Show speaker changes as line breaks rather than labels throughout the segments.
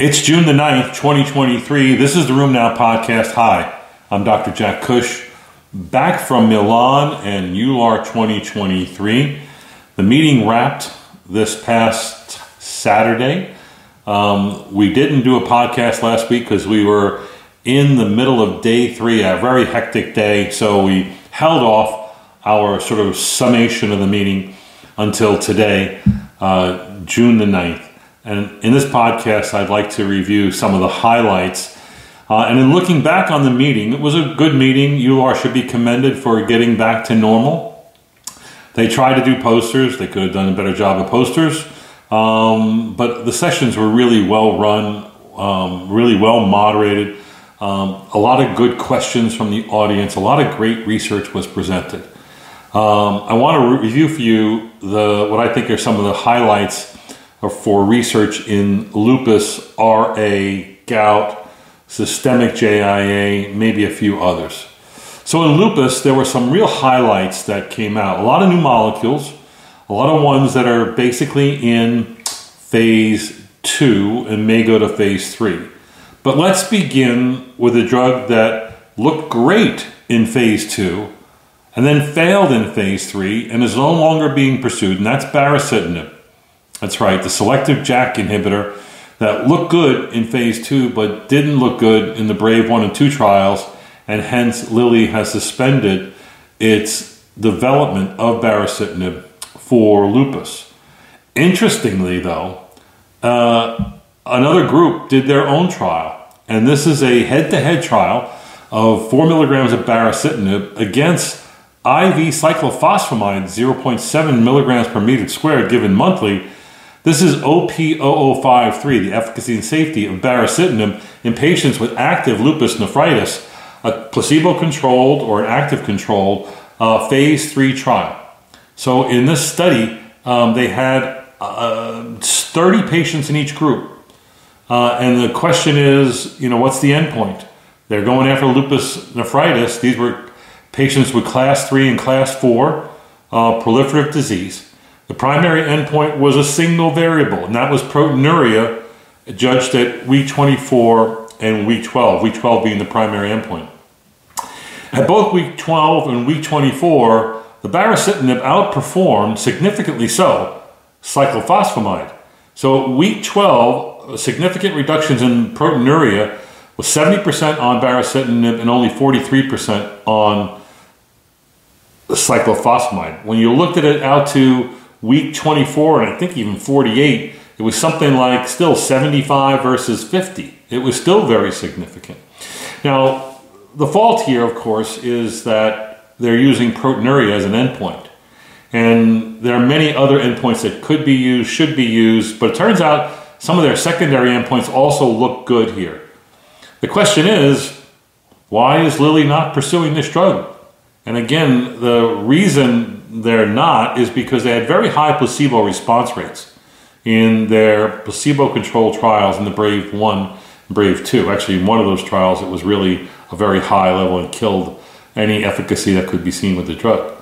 It's June the 9th, 2023. This is the RheumNow podcast. Hi, I'm Dr. Jack Cush, back from Milan and EULAR 2023. The meeting wrapped this past Saturday. Um, we didn't do a podcast last week because we were in the middle of day three, a very hectic day, so we held off our sort of summation of the meeting until today, uh, June the 9th. And in this podcast, I'd like to review some of the highlights. Uh, and in looking back on the meeting, it was a good meeting. EULAR should be commended for getting back to normal. They tried to do posters, they could have done a better job of posters. Um, but the sessions were really well run, um, really well moderated. Um, a lot of good questions from the audience, a lot of great research was presented. Um, I want to review for you the what I think are some of the highlights for research in lupus, RA, gout, systemic JIA, maybe a few others. So in lupus, there were some real highlights that came out. A lot of new molecules, a lot of ones that are basically in phase two and may go to phase three. But let's begin with a drug that looked great in phase two and then failed in phase three and is no longer being pursued, and that's baricitinib. That's right, the selective JAK inhibitor that looked good in phase two but didn't look good in the Brave 1 and 2 trials, and hence Lilly has suspended its development of baricitinib for lupus. Interestingly, though, uh, another group did their own trial, and this is a head to head trial of 4 milligrams of baricitinib against IV cyclophosphamide 0.7 milligrams per meter squared given monthly this is OP0053, the efficacy and safety of baricitinib in patients with active lupus nephritis, a placebo controlled or an active controlled uh, phase three trial. So in this study, um, they had uh, 30 patients in each group. Uh, and the question is, you know, what's the endpoint? They're going after lupus nephritis. These were patients with class three and class four uh, proliferative disease. The primary endpoint was a single variable, and that was proteinuria, judged at week 24 and week 12, week 12 being the primary endpoint. At both week 12 and week 24, the baricitinib outperformed, significantly so, cyclophosphamide. So week 12, uh, significant reductions in proteinuria was 70% on baricitinib and only 43% on cyclophosphamide. When you looked at it out to week 24 and I think even 48, it was something like still 75 versus 50. It was still very significant. Now, the fault here, of course, is that they're using proteinuria as an endpoint. And there are many other endpoints that could be used, should be used, but it turns out some of their secondary endpoints also look good here. The question is, why is Lilly not pursuing this drug? And again, the reason they're not is because they had very high placebo response rates in their placebo controlled trials in the Brave 1 Brave 2. Actually, one of those trials, it was really a very high level and killed any efficacy that could be seen with the drug.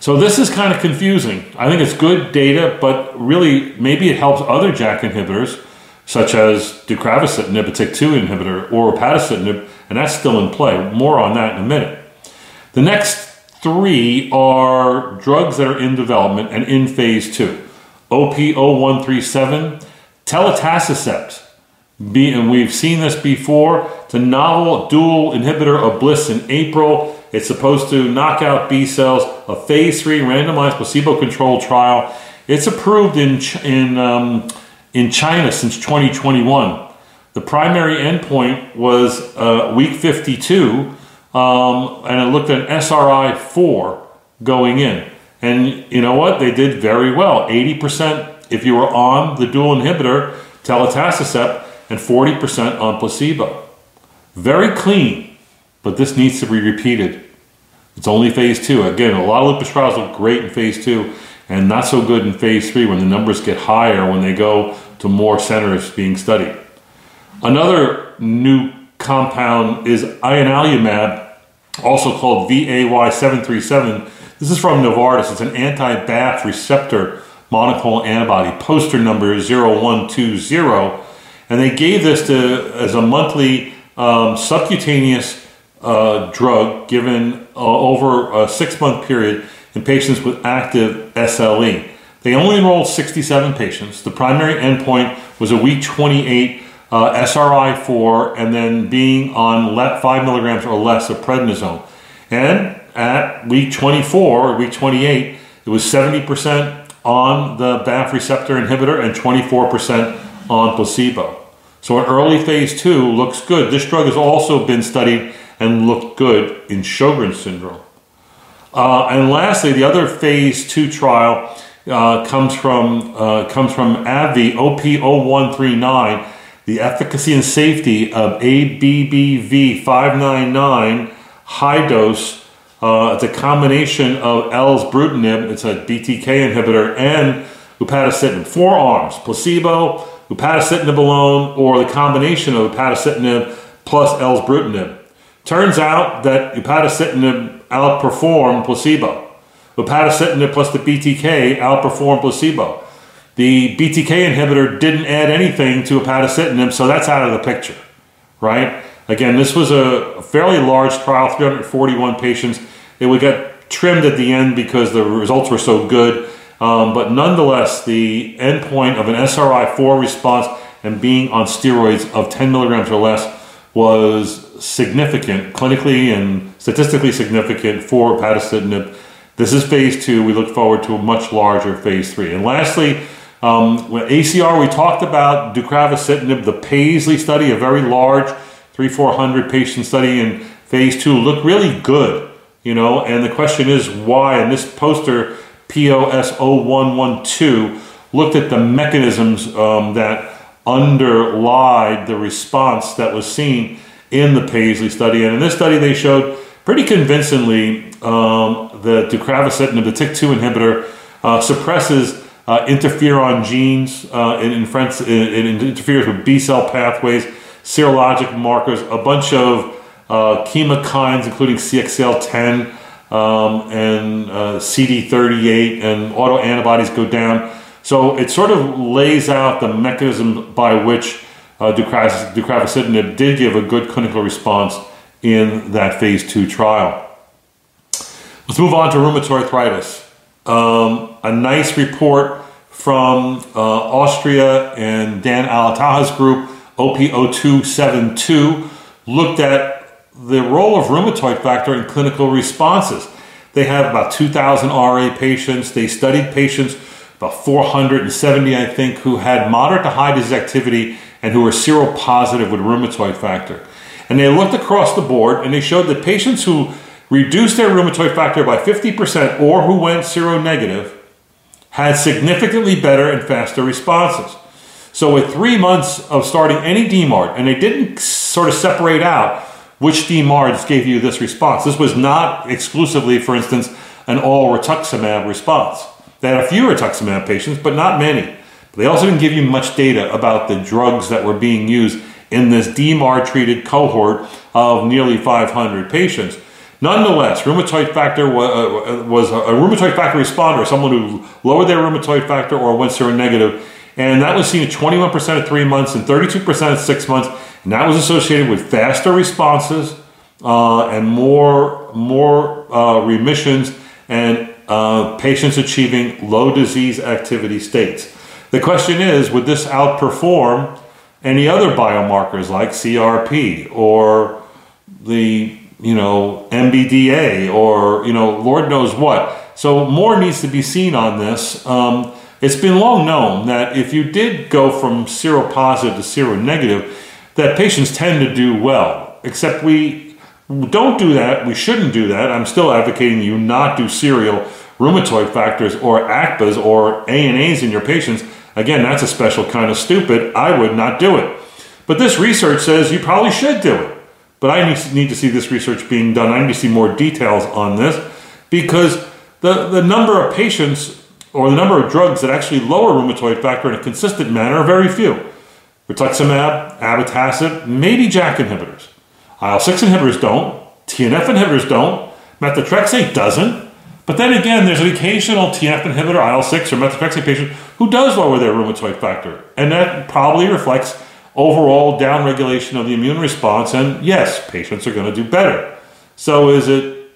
So this is kind of confusing. I think it's good data, but really maybe it helps other JAK inhibitors, such as deucravacitinib, a TYK2 inhibitor, or upadacitinib, and that's still in play. More on that in a minute. The next Three are drugs that are in development and in phase two. OP0137, telitacicept. Be, and we've seen this before. It's a novel dual inhibitor of BLyS in April. It's supposed to knock out B cells. A phase three randomized placebo-controlled trial. It's approved in in um, in China since 2021. The primary endpoint was uh, week 52 um, and I looked at SRI 4 going in. And you know what? They did very well. 80% if you were on the dual inhibitor, telitacicept, and 40% on placebo. Very clean, but this needs to be repeated. It's only phase two. Again, a lot of lupus trials look great in phase two and not so good in phase three when the numbers get higher when they go to more centers being studied. Another new compound is ianalumab also called VAY737. This is from Novartis. It's an anti-BAFF receptor monoclonal antibody. Poster number 0120. And they gave this to as a monthly um, subcutaneous uh, drug given uh, over a six month period in patients with active SLE. They only enrolled 67 patients. The primary endpoint was a week 28 uh, SRI4 and then being on 5 milligrams or less of prednisone. And at week 24 or week 28, it was 70% on the BAFF receptor inhibitor and 24% on placebo. So an early phase two looks good. This drug has also been studied and looked good in Sjogren's syndrome. Uh, and lastly, the other phase two trial uh, comes from uh, comes from AbbVie OP0139, the efficacy and safety of ABBV599 high dose. Uh, it's a combination of Elsubrutinib, it's a BTK inhibitor, and upadacitinib. Four arms: placebo, upadacitinib alone, or the combination of upadacitinib plus Elsubrutinib. Turns out that upadacitinib outperformed placebo. Upadacitinib plus the BTK outperformed placebo. The BTK inhibitor didn't add anything to upadacitinib, so that's out of the picture, right? Again, this was a fairly large trial, 341 patients. It would get trimmed at the end because the results were so good. Um, but nonetheless, the endpoint of an SRI4 response and being on steroids of 10 milligrams or less was significant, clinically and statistically significant for upadacitinib. This is phase two. We look forward to a much larger phase three. And lastly, um, ACR, we talked about deucravacitinib, the Paisley study, a very large, three, 400 patient study in phase two, looked really good, you know, and the question is why? And this poster POS 0112 looked at the mechanisms um, that underlied the response that was seen in the Paisley study. And in this study, they showed pretty convincingly um, that deucravacitinib, the TYK2 inhibitor, uh, suppresses uh, interferon genes. Uh, it, it, it, interferes with B cell pathways, serologic markers, a bunch of uh, chemokines, including CXCL10 um, and uh, CD38 and autoantibodies go down. So it sort of lays out the mechanism by which uh, deucravacitinib did give a good clinical response in that phase two trial. Let's move on to rheumatoid arthritis. Um, a nice report from uh, Austria and Dan Aletaha's group, OP0272, looked at the role of rheumatoid factor in clinical responses. They have about 2,000 RA patients. They studied patients, about 470, I think, who had moderate to high disease activity and who were seropositive with rheumatoid factor. And they looked across the board and they showed that patients who reduced their rheumatoid factor by 50% or who went seronegative had significantly better and faster responses. So, with three months of starting any DMARD, and they didn't sort of separate out which DMARDs gave you this response. This was not exclusively, for instance, an all rituximab response. They had a few rituximab patients, but not many. They also didn't give you much data about the drugs that were being used in this DMARD treated cohort of nearly 500 patients. Nonetheless, rheumatoid factor uh, was a rheumatoid factor responder, someone who lowered their rheumatoid factor or went seronegative, and that was seen at 21% at three months and 32% at six months and that was associated with faster responses uh, and more, more uh, remissions and uh, patients achieving low disease activity states. The question is would this outperform any other biomarkers like CRP or the you know MBDA or you know Lord knows what. So more needs to be seen on this. Um, it's been long known that if you did go from seropositive to seronegative, that patients tend to do well, except we don't do that. We shouldn't do that. I'm still advocating you not do serial rheumatoid factors or ACPAs or ANAs in your patients. Again, that's a special kind of stupid. I would not do it. But this research says you probably should do it. But I need to see this research being done. I need to see more details on this because the, the number of patients or the number of drugs that actually lower rheumatoid factor in a consistent manner are very few rituximab, abatacept, maybe JAK inhibitors. IL-6 inhibitors don't. TNF inhibitors don't. Methotrexate doesn't. But then again, there's an occasional TNF inhibitor, IL-6 or methotrexate patient who does lower their rheumatoid factor. And that probably reflects overall downregulation of the immune response, and yes, patients are going to do better. So is it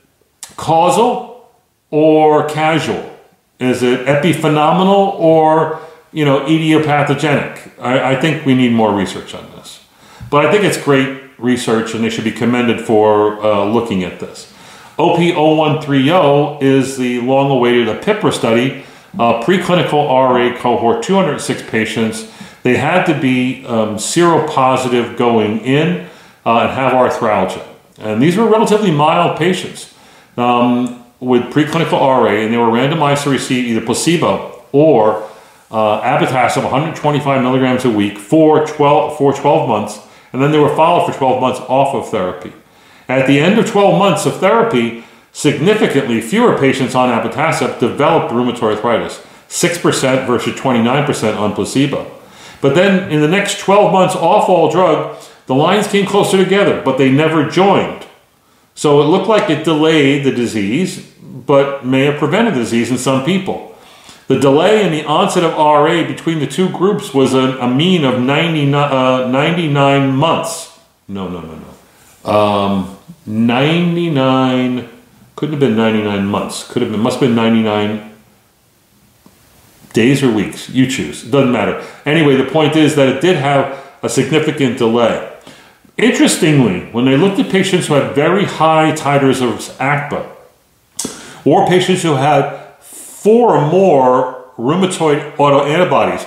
causal or casual? Is it epiphenomenal or you know idiopathogenic? I, I think we need more research on this. But I think it's great research, and they should be commended for uh, looking at this. OP0130 is the long-awaited APIPPRA study, uh, preclinical RA cohort, 206 patients. They had to be um, seropositive going in uh, and have arthralgia. And these were relatively mild patients um, with preclinical RA, and they were randomized to receive either placebo or uh, abatacept 125 milligrams a week for 12, for 12 months, and then they were followed for 12 months off of therapy. At the end of 12 months of therapy, significantly fewer patients on abatacept developed rheumatoid arthritis, 6% versus 29% on placebo. But then in the next 12 months off all drug, the lines came closer together, but they never joined. So it looked like it delayed the disease, but may have prevented disease in some people. The delay in the onset of RA between the two groups was a, a mean of 99, uh, 99, months. No, no, no, no. Um, 99, couldn't have been 99 months. Could have been, must have been 99 days or weeks. You choose. It doesn't matter. Anyway, the point is that it did have a significant delay. Interestingly, when they looked at patients who had very high titers of ACPA, or patients who had four or more rheumatoid autoantibodies,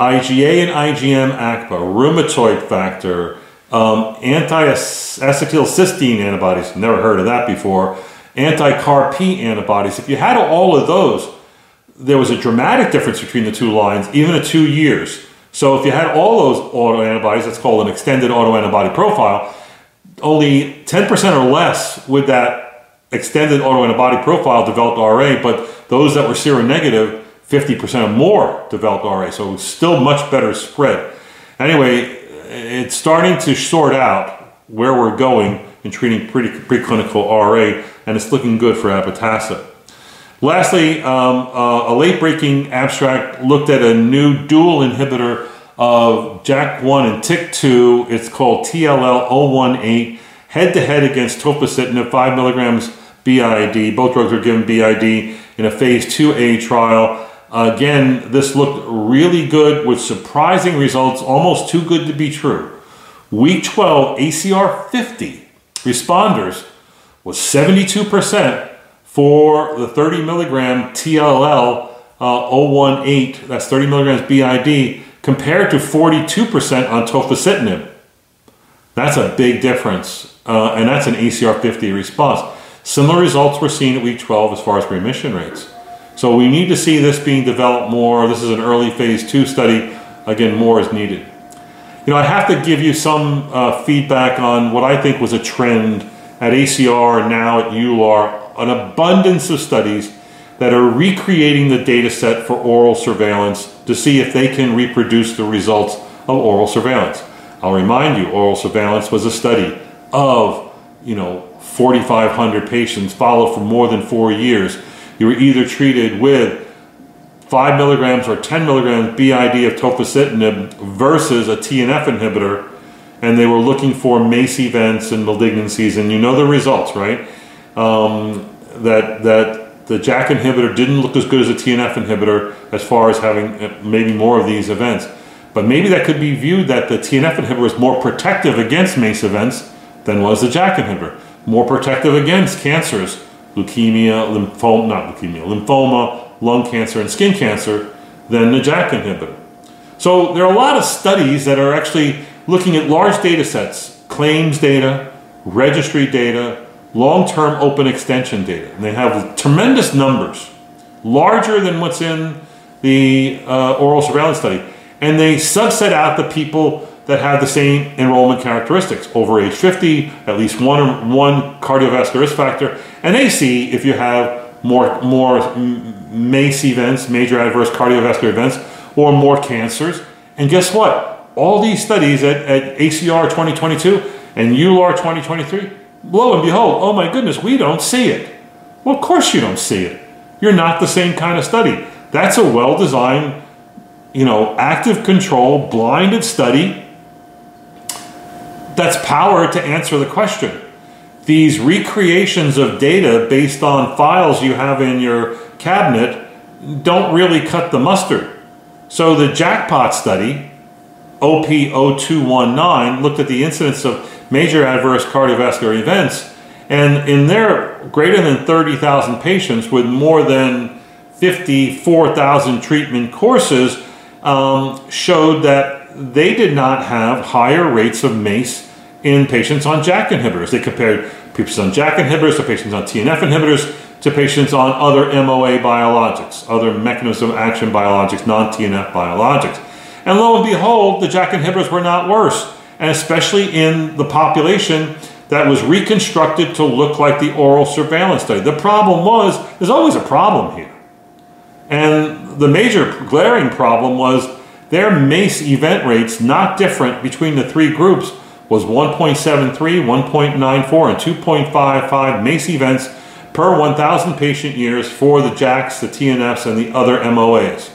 IgA and IgM ACPA, rheumatoid factor, um, anti-acetylcysteine antibodies, never heard of that before, anti-CARP antibodies. If you had all of those, there was a dramatic difference between the two lines, even at two years. So if you had all those autoantibodies, that's called an extended autoantibody profile, only 10% or less with that extended autoantibody profile developed RA, but those that were seronegative, 50% or more developed RA. So still much better spread. Anyway, it's starting to sort out where we're going in treating pre- preclinical RA, and it's looking good for abatacept. Lastly, um, uh, a late breaking abstract looked at a new dual inhibitor of JAK1 and TYK2. It's called TLL 018, head to head against tofacitinib, 5 milligrams BID. Both drugs were given BID in a phase 2A trial. Again, this looked really good with surprising results, almost too good to be true. Week 12 ACR 50 responders was 72% for the 30 milligram TLL uh, 018, that's 30 milligrams BID, compared to 42% on tofacitinib. That's a big difference, uh, and that's an ACR 50 response. Similar results were seen at week 12 as far as remission rates. So we need to see this being developed more. This is an early phase two study. Again, more is needed. You know, I have to give you some uh, feedback on what I think was a trend at ACR and now at EULAR an abundance of studies that are recreating the data set for oral surveillance to see if they can reproduce the results of oral surveillance. I'll remind you, oral surveillance was a study of, you know, 4,500 patients followed for more than four years. You were either treated with 5 milligrams or 10 milligrams BID of tofacitinib versus a TNF inhibitor, and they were looking for MACE events and malignancies, and you know the results, right? Um, that that the JAK inhibitor didn't look as good as a TNF inhibitor as far as having uh, maybe more of these events. But maybe that could be viewed that the TNF inhibitor is more protective against MACE events than was the JAK inhibitor. More protective against cancers, leukemia, lymphoma, not leukemia, lymphoma, lung cancer, and skin cancer than the JAK inhibitor. So there are a lot of studies that are actually looking at large data sets, claims data, registry data, long term open extension data. And they have tremendous numbers, larger than what's in the uh, oral surveillance study. And they subset out the people that have the same enrollment characteristics over age 50, at least one, one cardiovascular risk factor. And they see if you have more, more MACE events, major adverse cardiovascular events, or more cancers. And guess what? All these studies at, at ACR 2022 and EULAR 2023 lo and behold, oh my goodness, we don't see it. Well, of course you don't see it. You're not the same kind of study. That's a well designed, you know, active control, blinded study that's power to answer the question. These recreations of data based on files you have in your cabinet don't really cut the mustard. So the JAK-pot study, OP0219, looked at the incidence of major adverse cardiovascular events, and in their greater than 30,000 patients with more than 54,000 treatment courses, um, showed that they did not have higher rates of MACE in patients on JAK inhibitors. They compared patients on JAK inhibitors to patients on TNF inhibitors to patients on other MOA biologics, other mechanism of action biologics, non TNF biologics. And lo and behold, the JAK inhibitors were not worse, and especially in the population that was reconstructed to look like the oral surveillance study. The problem was there's always a problem here. And the major glaring problem was their MACE event rates, not different between the three groups, was 1.73, 1.94, and 2.55 MACE events per 1,000 patient years for the JAKs, the TNFs, and the other MOAs.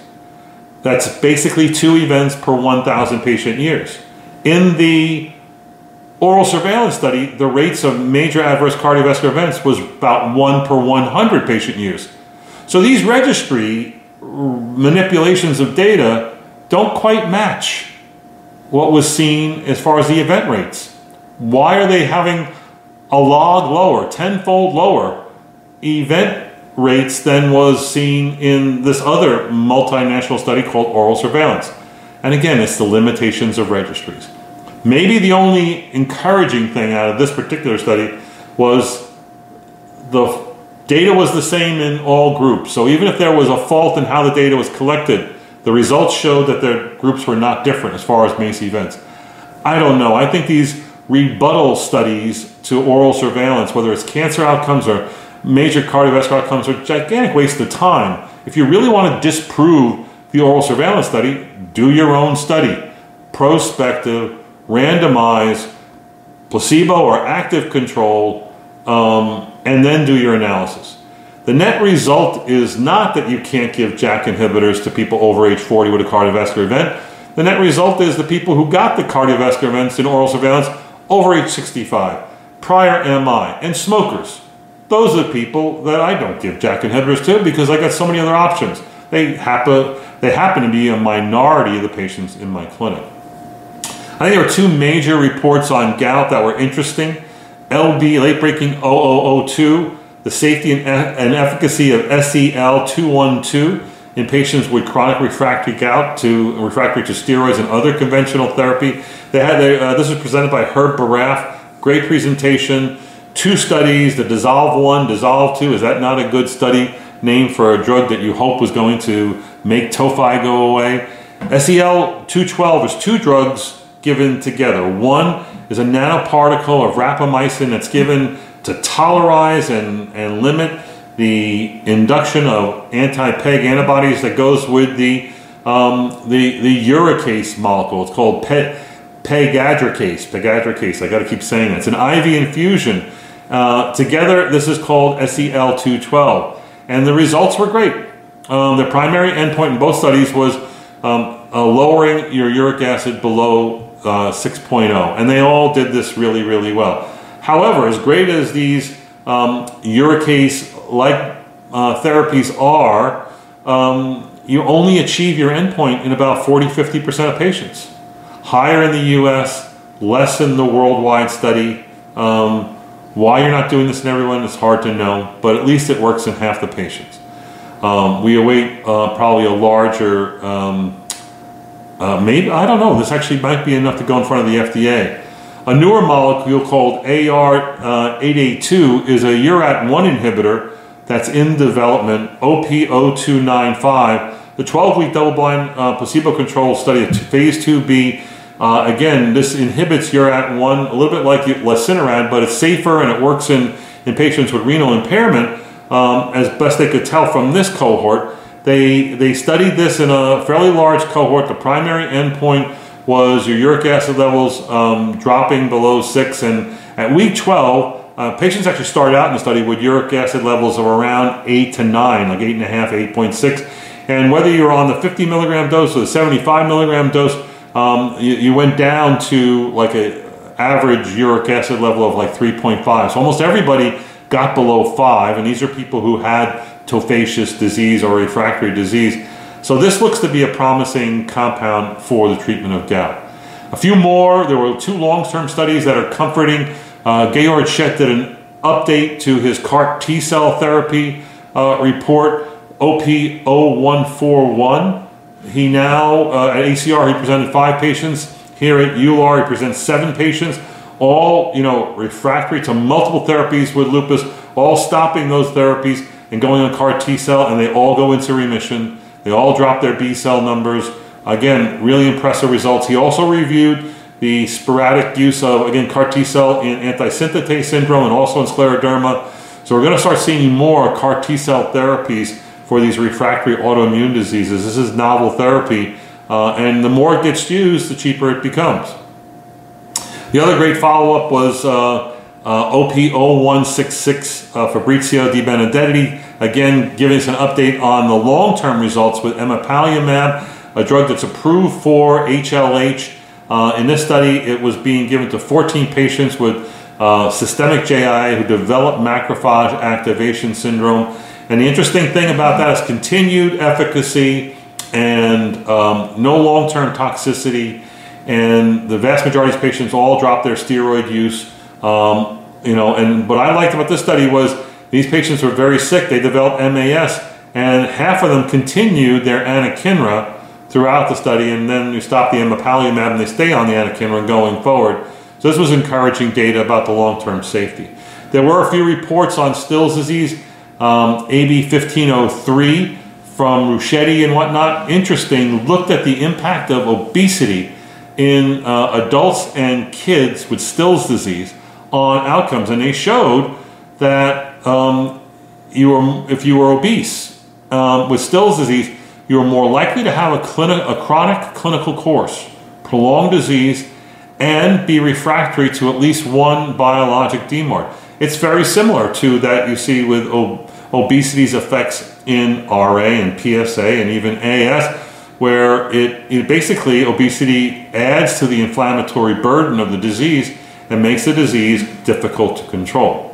That's basically two events per 1,000 patient years. In the oral surveillance study, the rates of major adverse cardiovascular events was about 1 per 100 patient years. So these registry manipulations of data don't quite match what was seen as far as the event rates. Why are they having a log lower, tenfold lower event rates than was seen in this other multinational study called oral surveillance? And again, it's the limitations of registries. Maybe the only encouraging thing out of this particular study was the data was the same in all groups. So even if there was a fault in how the data was collected, the results showed that their groups were not different as far as MACE events. I don't know. I think these rebuttal studies to oral surveillance, whether it's cancer outcomes or major cardiovascular outcomes, are gigantic waste of time. If you really want to disprove the oral surveillance study, do your own study. Prospective, randomized, placebo or active control, um, and then do your analysis. The net result is not that you can't give JAK inhibitors to people over age 40 with a cardiovascular event. The net result is the people who got the cardiovascular events in oral surveillance over age 65, prior MI, and smokers. Those are the people that I don't give JAK inhibitors to because I got so many other options. They happen, they happen to be a minority of the patients in my clinic. I think there were two major reports on gout that were interesting. LB, late breaking 0002, the safety and, and efficacy of SEL212 in patients with chronic refractory gout to refractory to steroids and other conventional therapy. They had uh, this was presented by Herb Baraf. Great presentation. Two studies: the Dissolve One, Dissolve Two. Is that not a good study name for a drug that you hope was going to make tophi go away? SEL212 is two drugs given together. One is a nanoparticle of rapamycin that's given to tolerize and, and limit the induction of anti-PEG antibodies that goes with the um, the the uricase molecule. It's called pe- pegadricase. Pegadricase. I got to keep saying it. It's an IV infusion. Uh, together, this is called SEL212, and the results were great. Um, the primary endpoint in both studies was um, uh, lowering your uric acid below uh, 6.0, and they all did this really, really well. However, as great as these um, uricase-like uh, therapies are, um, you only achieve your endpoint in about 40-50% of patients. Higher in the U.S., less in the worldwide study. Um, why you're not doing this in everyone is hard to know, but at least it works in half the patients. Um, we await uh, probably a larger, um, uh, maybe, I don't know, this actually might be enough to go in front of the FDA. A newer molecule called AR882 is a URAT1 inhibitor that's in development, OP0295. The 12 week double blind uh, placebo controlled study of phase 2B. Uh, again, this inhibits URAT1 a little bit like lesinurad, but it's safer and it works in, in patients with renal impairment, um, as best they could tell from this cohort. They, they studied this in a fairly large cohort. The primary endpoint was your uric acid levels um, dropping below six. And at week 12, uh, patients actually started out in the study with uric acid levels of around eight to nine, like eight and a half, 8.6. And whether you're on the 50 milligram dose or the 75 milligram dose, um, you, you, went down to like a average uric acid level of like 3.5. So almost everybody got below 5, and these are people who had tophaceous disease or refractory disease. So this looks to be a promising compound for the treatment of gout. A few more, there were two long-term studies that are comforting. Uh, Georg Schett did an update to his CAR T cell therapy uh, report, OP0141. He now, uh, at ACR, he presented five patients. Here at EULAR, he presents seven patients, all, you know, refractory to multiple therapies with lupus, all stopping those therapies and going on CAR T cell, and they all go into remission. They all drop their B cell numbers. Again, really impressive results. He also reviewed the sporadic use of, again, CAR T cell in anti-synthetase syndrome and also in scleroderma. So we're going to start seeing more CAR T cell therapies for these refractory autoimmune diseases. This is novel therapy, uh, and the more it gets used, the cheaper it becomes. The other great follow-up was uh, uh, OP0166 uh, Fabrizio De Benedetti, again giving us an update on the long-term results with emapalumab, a drug that's approved for HLH. Uh, in this study, it was being given to 14 patients with uh, systemic JI who developed macrophage activation syndrome. And the interesting thing about that is continued efficacy and um, no long-term toxicity. And the vast majority of patients all dropped their steroid use. Um, you know, and what I liked about this study was these patients were very sick. They developed MAS, and half of them continued their anakinra throughout the study, and then you stop the emapalumab and they stay on the anakinra going forward. So this was encouraging data about the long-term safety. There were a few reports on Still's disease, um, AB 1503 from Ruscitti and whatnot. Interesting, looked at the impact of obesity in uh, adults and kids with Still's disease on outcomes, and they showed that um, you were, if you were obese um, with Still's disease, you are more likely to have a, a chronic clinical course, prolonged disease, and be refractory to at least one biologic DMARD. It's very similar to that you see with ob- obesity's effects in RA and PSA and even AS, where it, it basically obesity adds to the inflammatory burden of the disease and makes the disease difficult to control.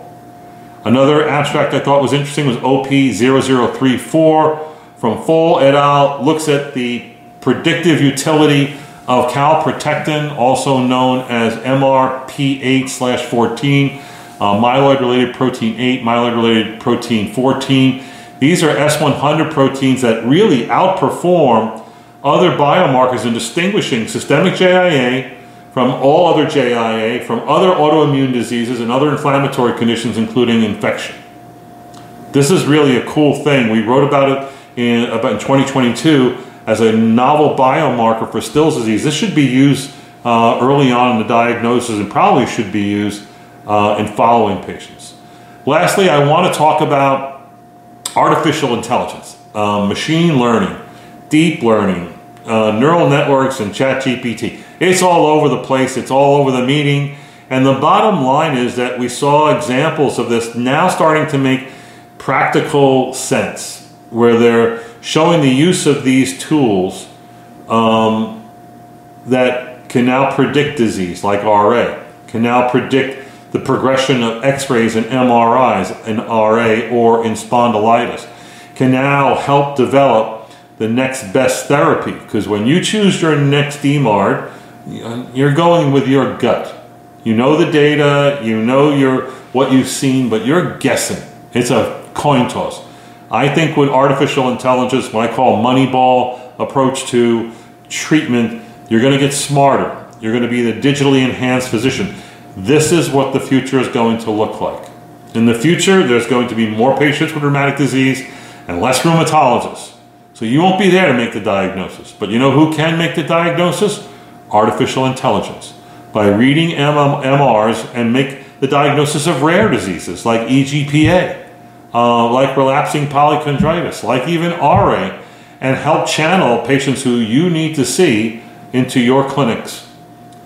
Another abstract I thought was interesting was OP0034 from Foell et al. looks at the predictive utility of calprotectin, also known as MRP8 slash 14, uh, myeloid related protein 8, myeloid related protein 14. These are S100 proteins that really outperform other biomarkers in distinguishing systemic JIA from all other JIA, from other autoimmune diseases and other inflammatory conditions, including infection. This is really a cool thing. We wrote about it in about in 2022 as a novel biomarker for Still's disease. This should be used uh, early on in the diagnosis and probably should be used uh, in following patients. Lastly, I want to talk about artificial intelligence, uh, machine learning, deep learning, uh, neural networks, and ChatGPT. It's all over the place. It's all over the meeting. And the bottom line is that we saw examples of this now starting to make practical sense where they're showing the use of these tools um, that can now predict disease, like RA, can now predict the progression of x-rays and MRIs in RA or in spondylitis, can now help develop the next best therapy. Because when you choose your next DMARD, you're going with your gut. You know the data, you know your what you've seen, but you're guessing. It's a coin toss. I think with artificial intelligence, what I call moneyball approach to treatment, you're going to get smarter. You're going to be the digitally enhanced physician. This is what the future is going to look like. In the future, there's going to be more patients with rheumatic disease and less rheumatologists. So you won't be there to make the diagnosis. But you know who can make the diagnosis? Artificial intelligence. By reading MRs and make the diagnosis of rare diseases like EGPA uh, like relapsing polychondritis, like even RA, and help channel patients who you need to see into your clinics.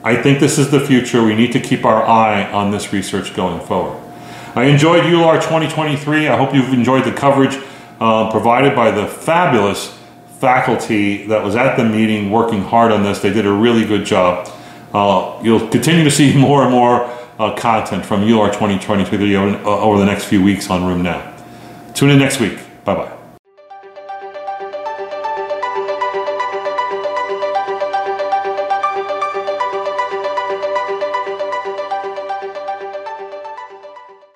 I think this is the future. We need to keep our eye on this research going forward. I enjoyed EULAR 2023. I hope you've enjoyed the coverage uh, provided by the fabulous faculty that was at the meeting working hard on this. They did a really good job. uh, you'll continue to see more and more uh, content from EULAR 2023 video uh, over the next few weeks on RheumNow. Tune in next week. Bye bye.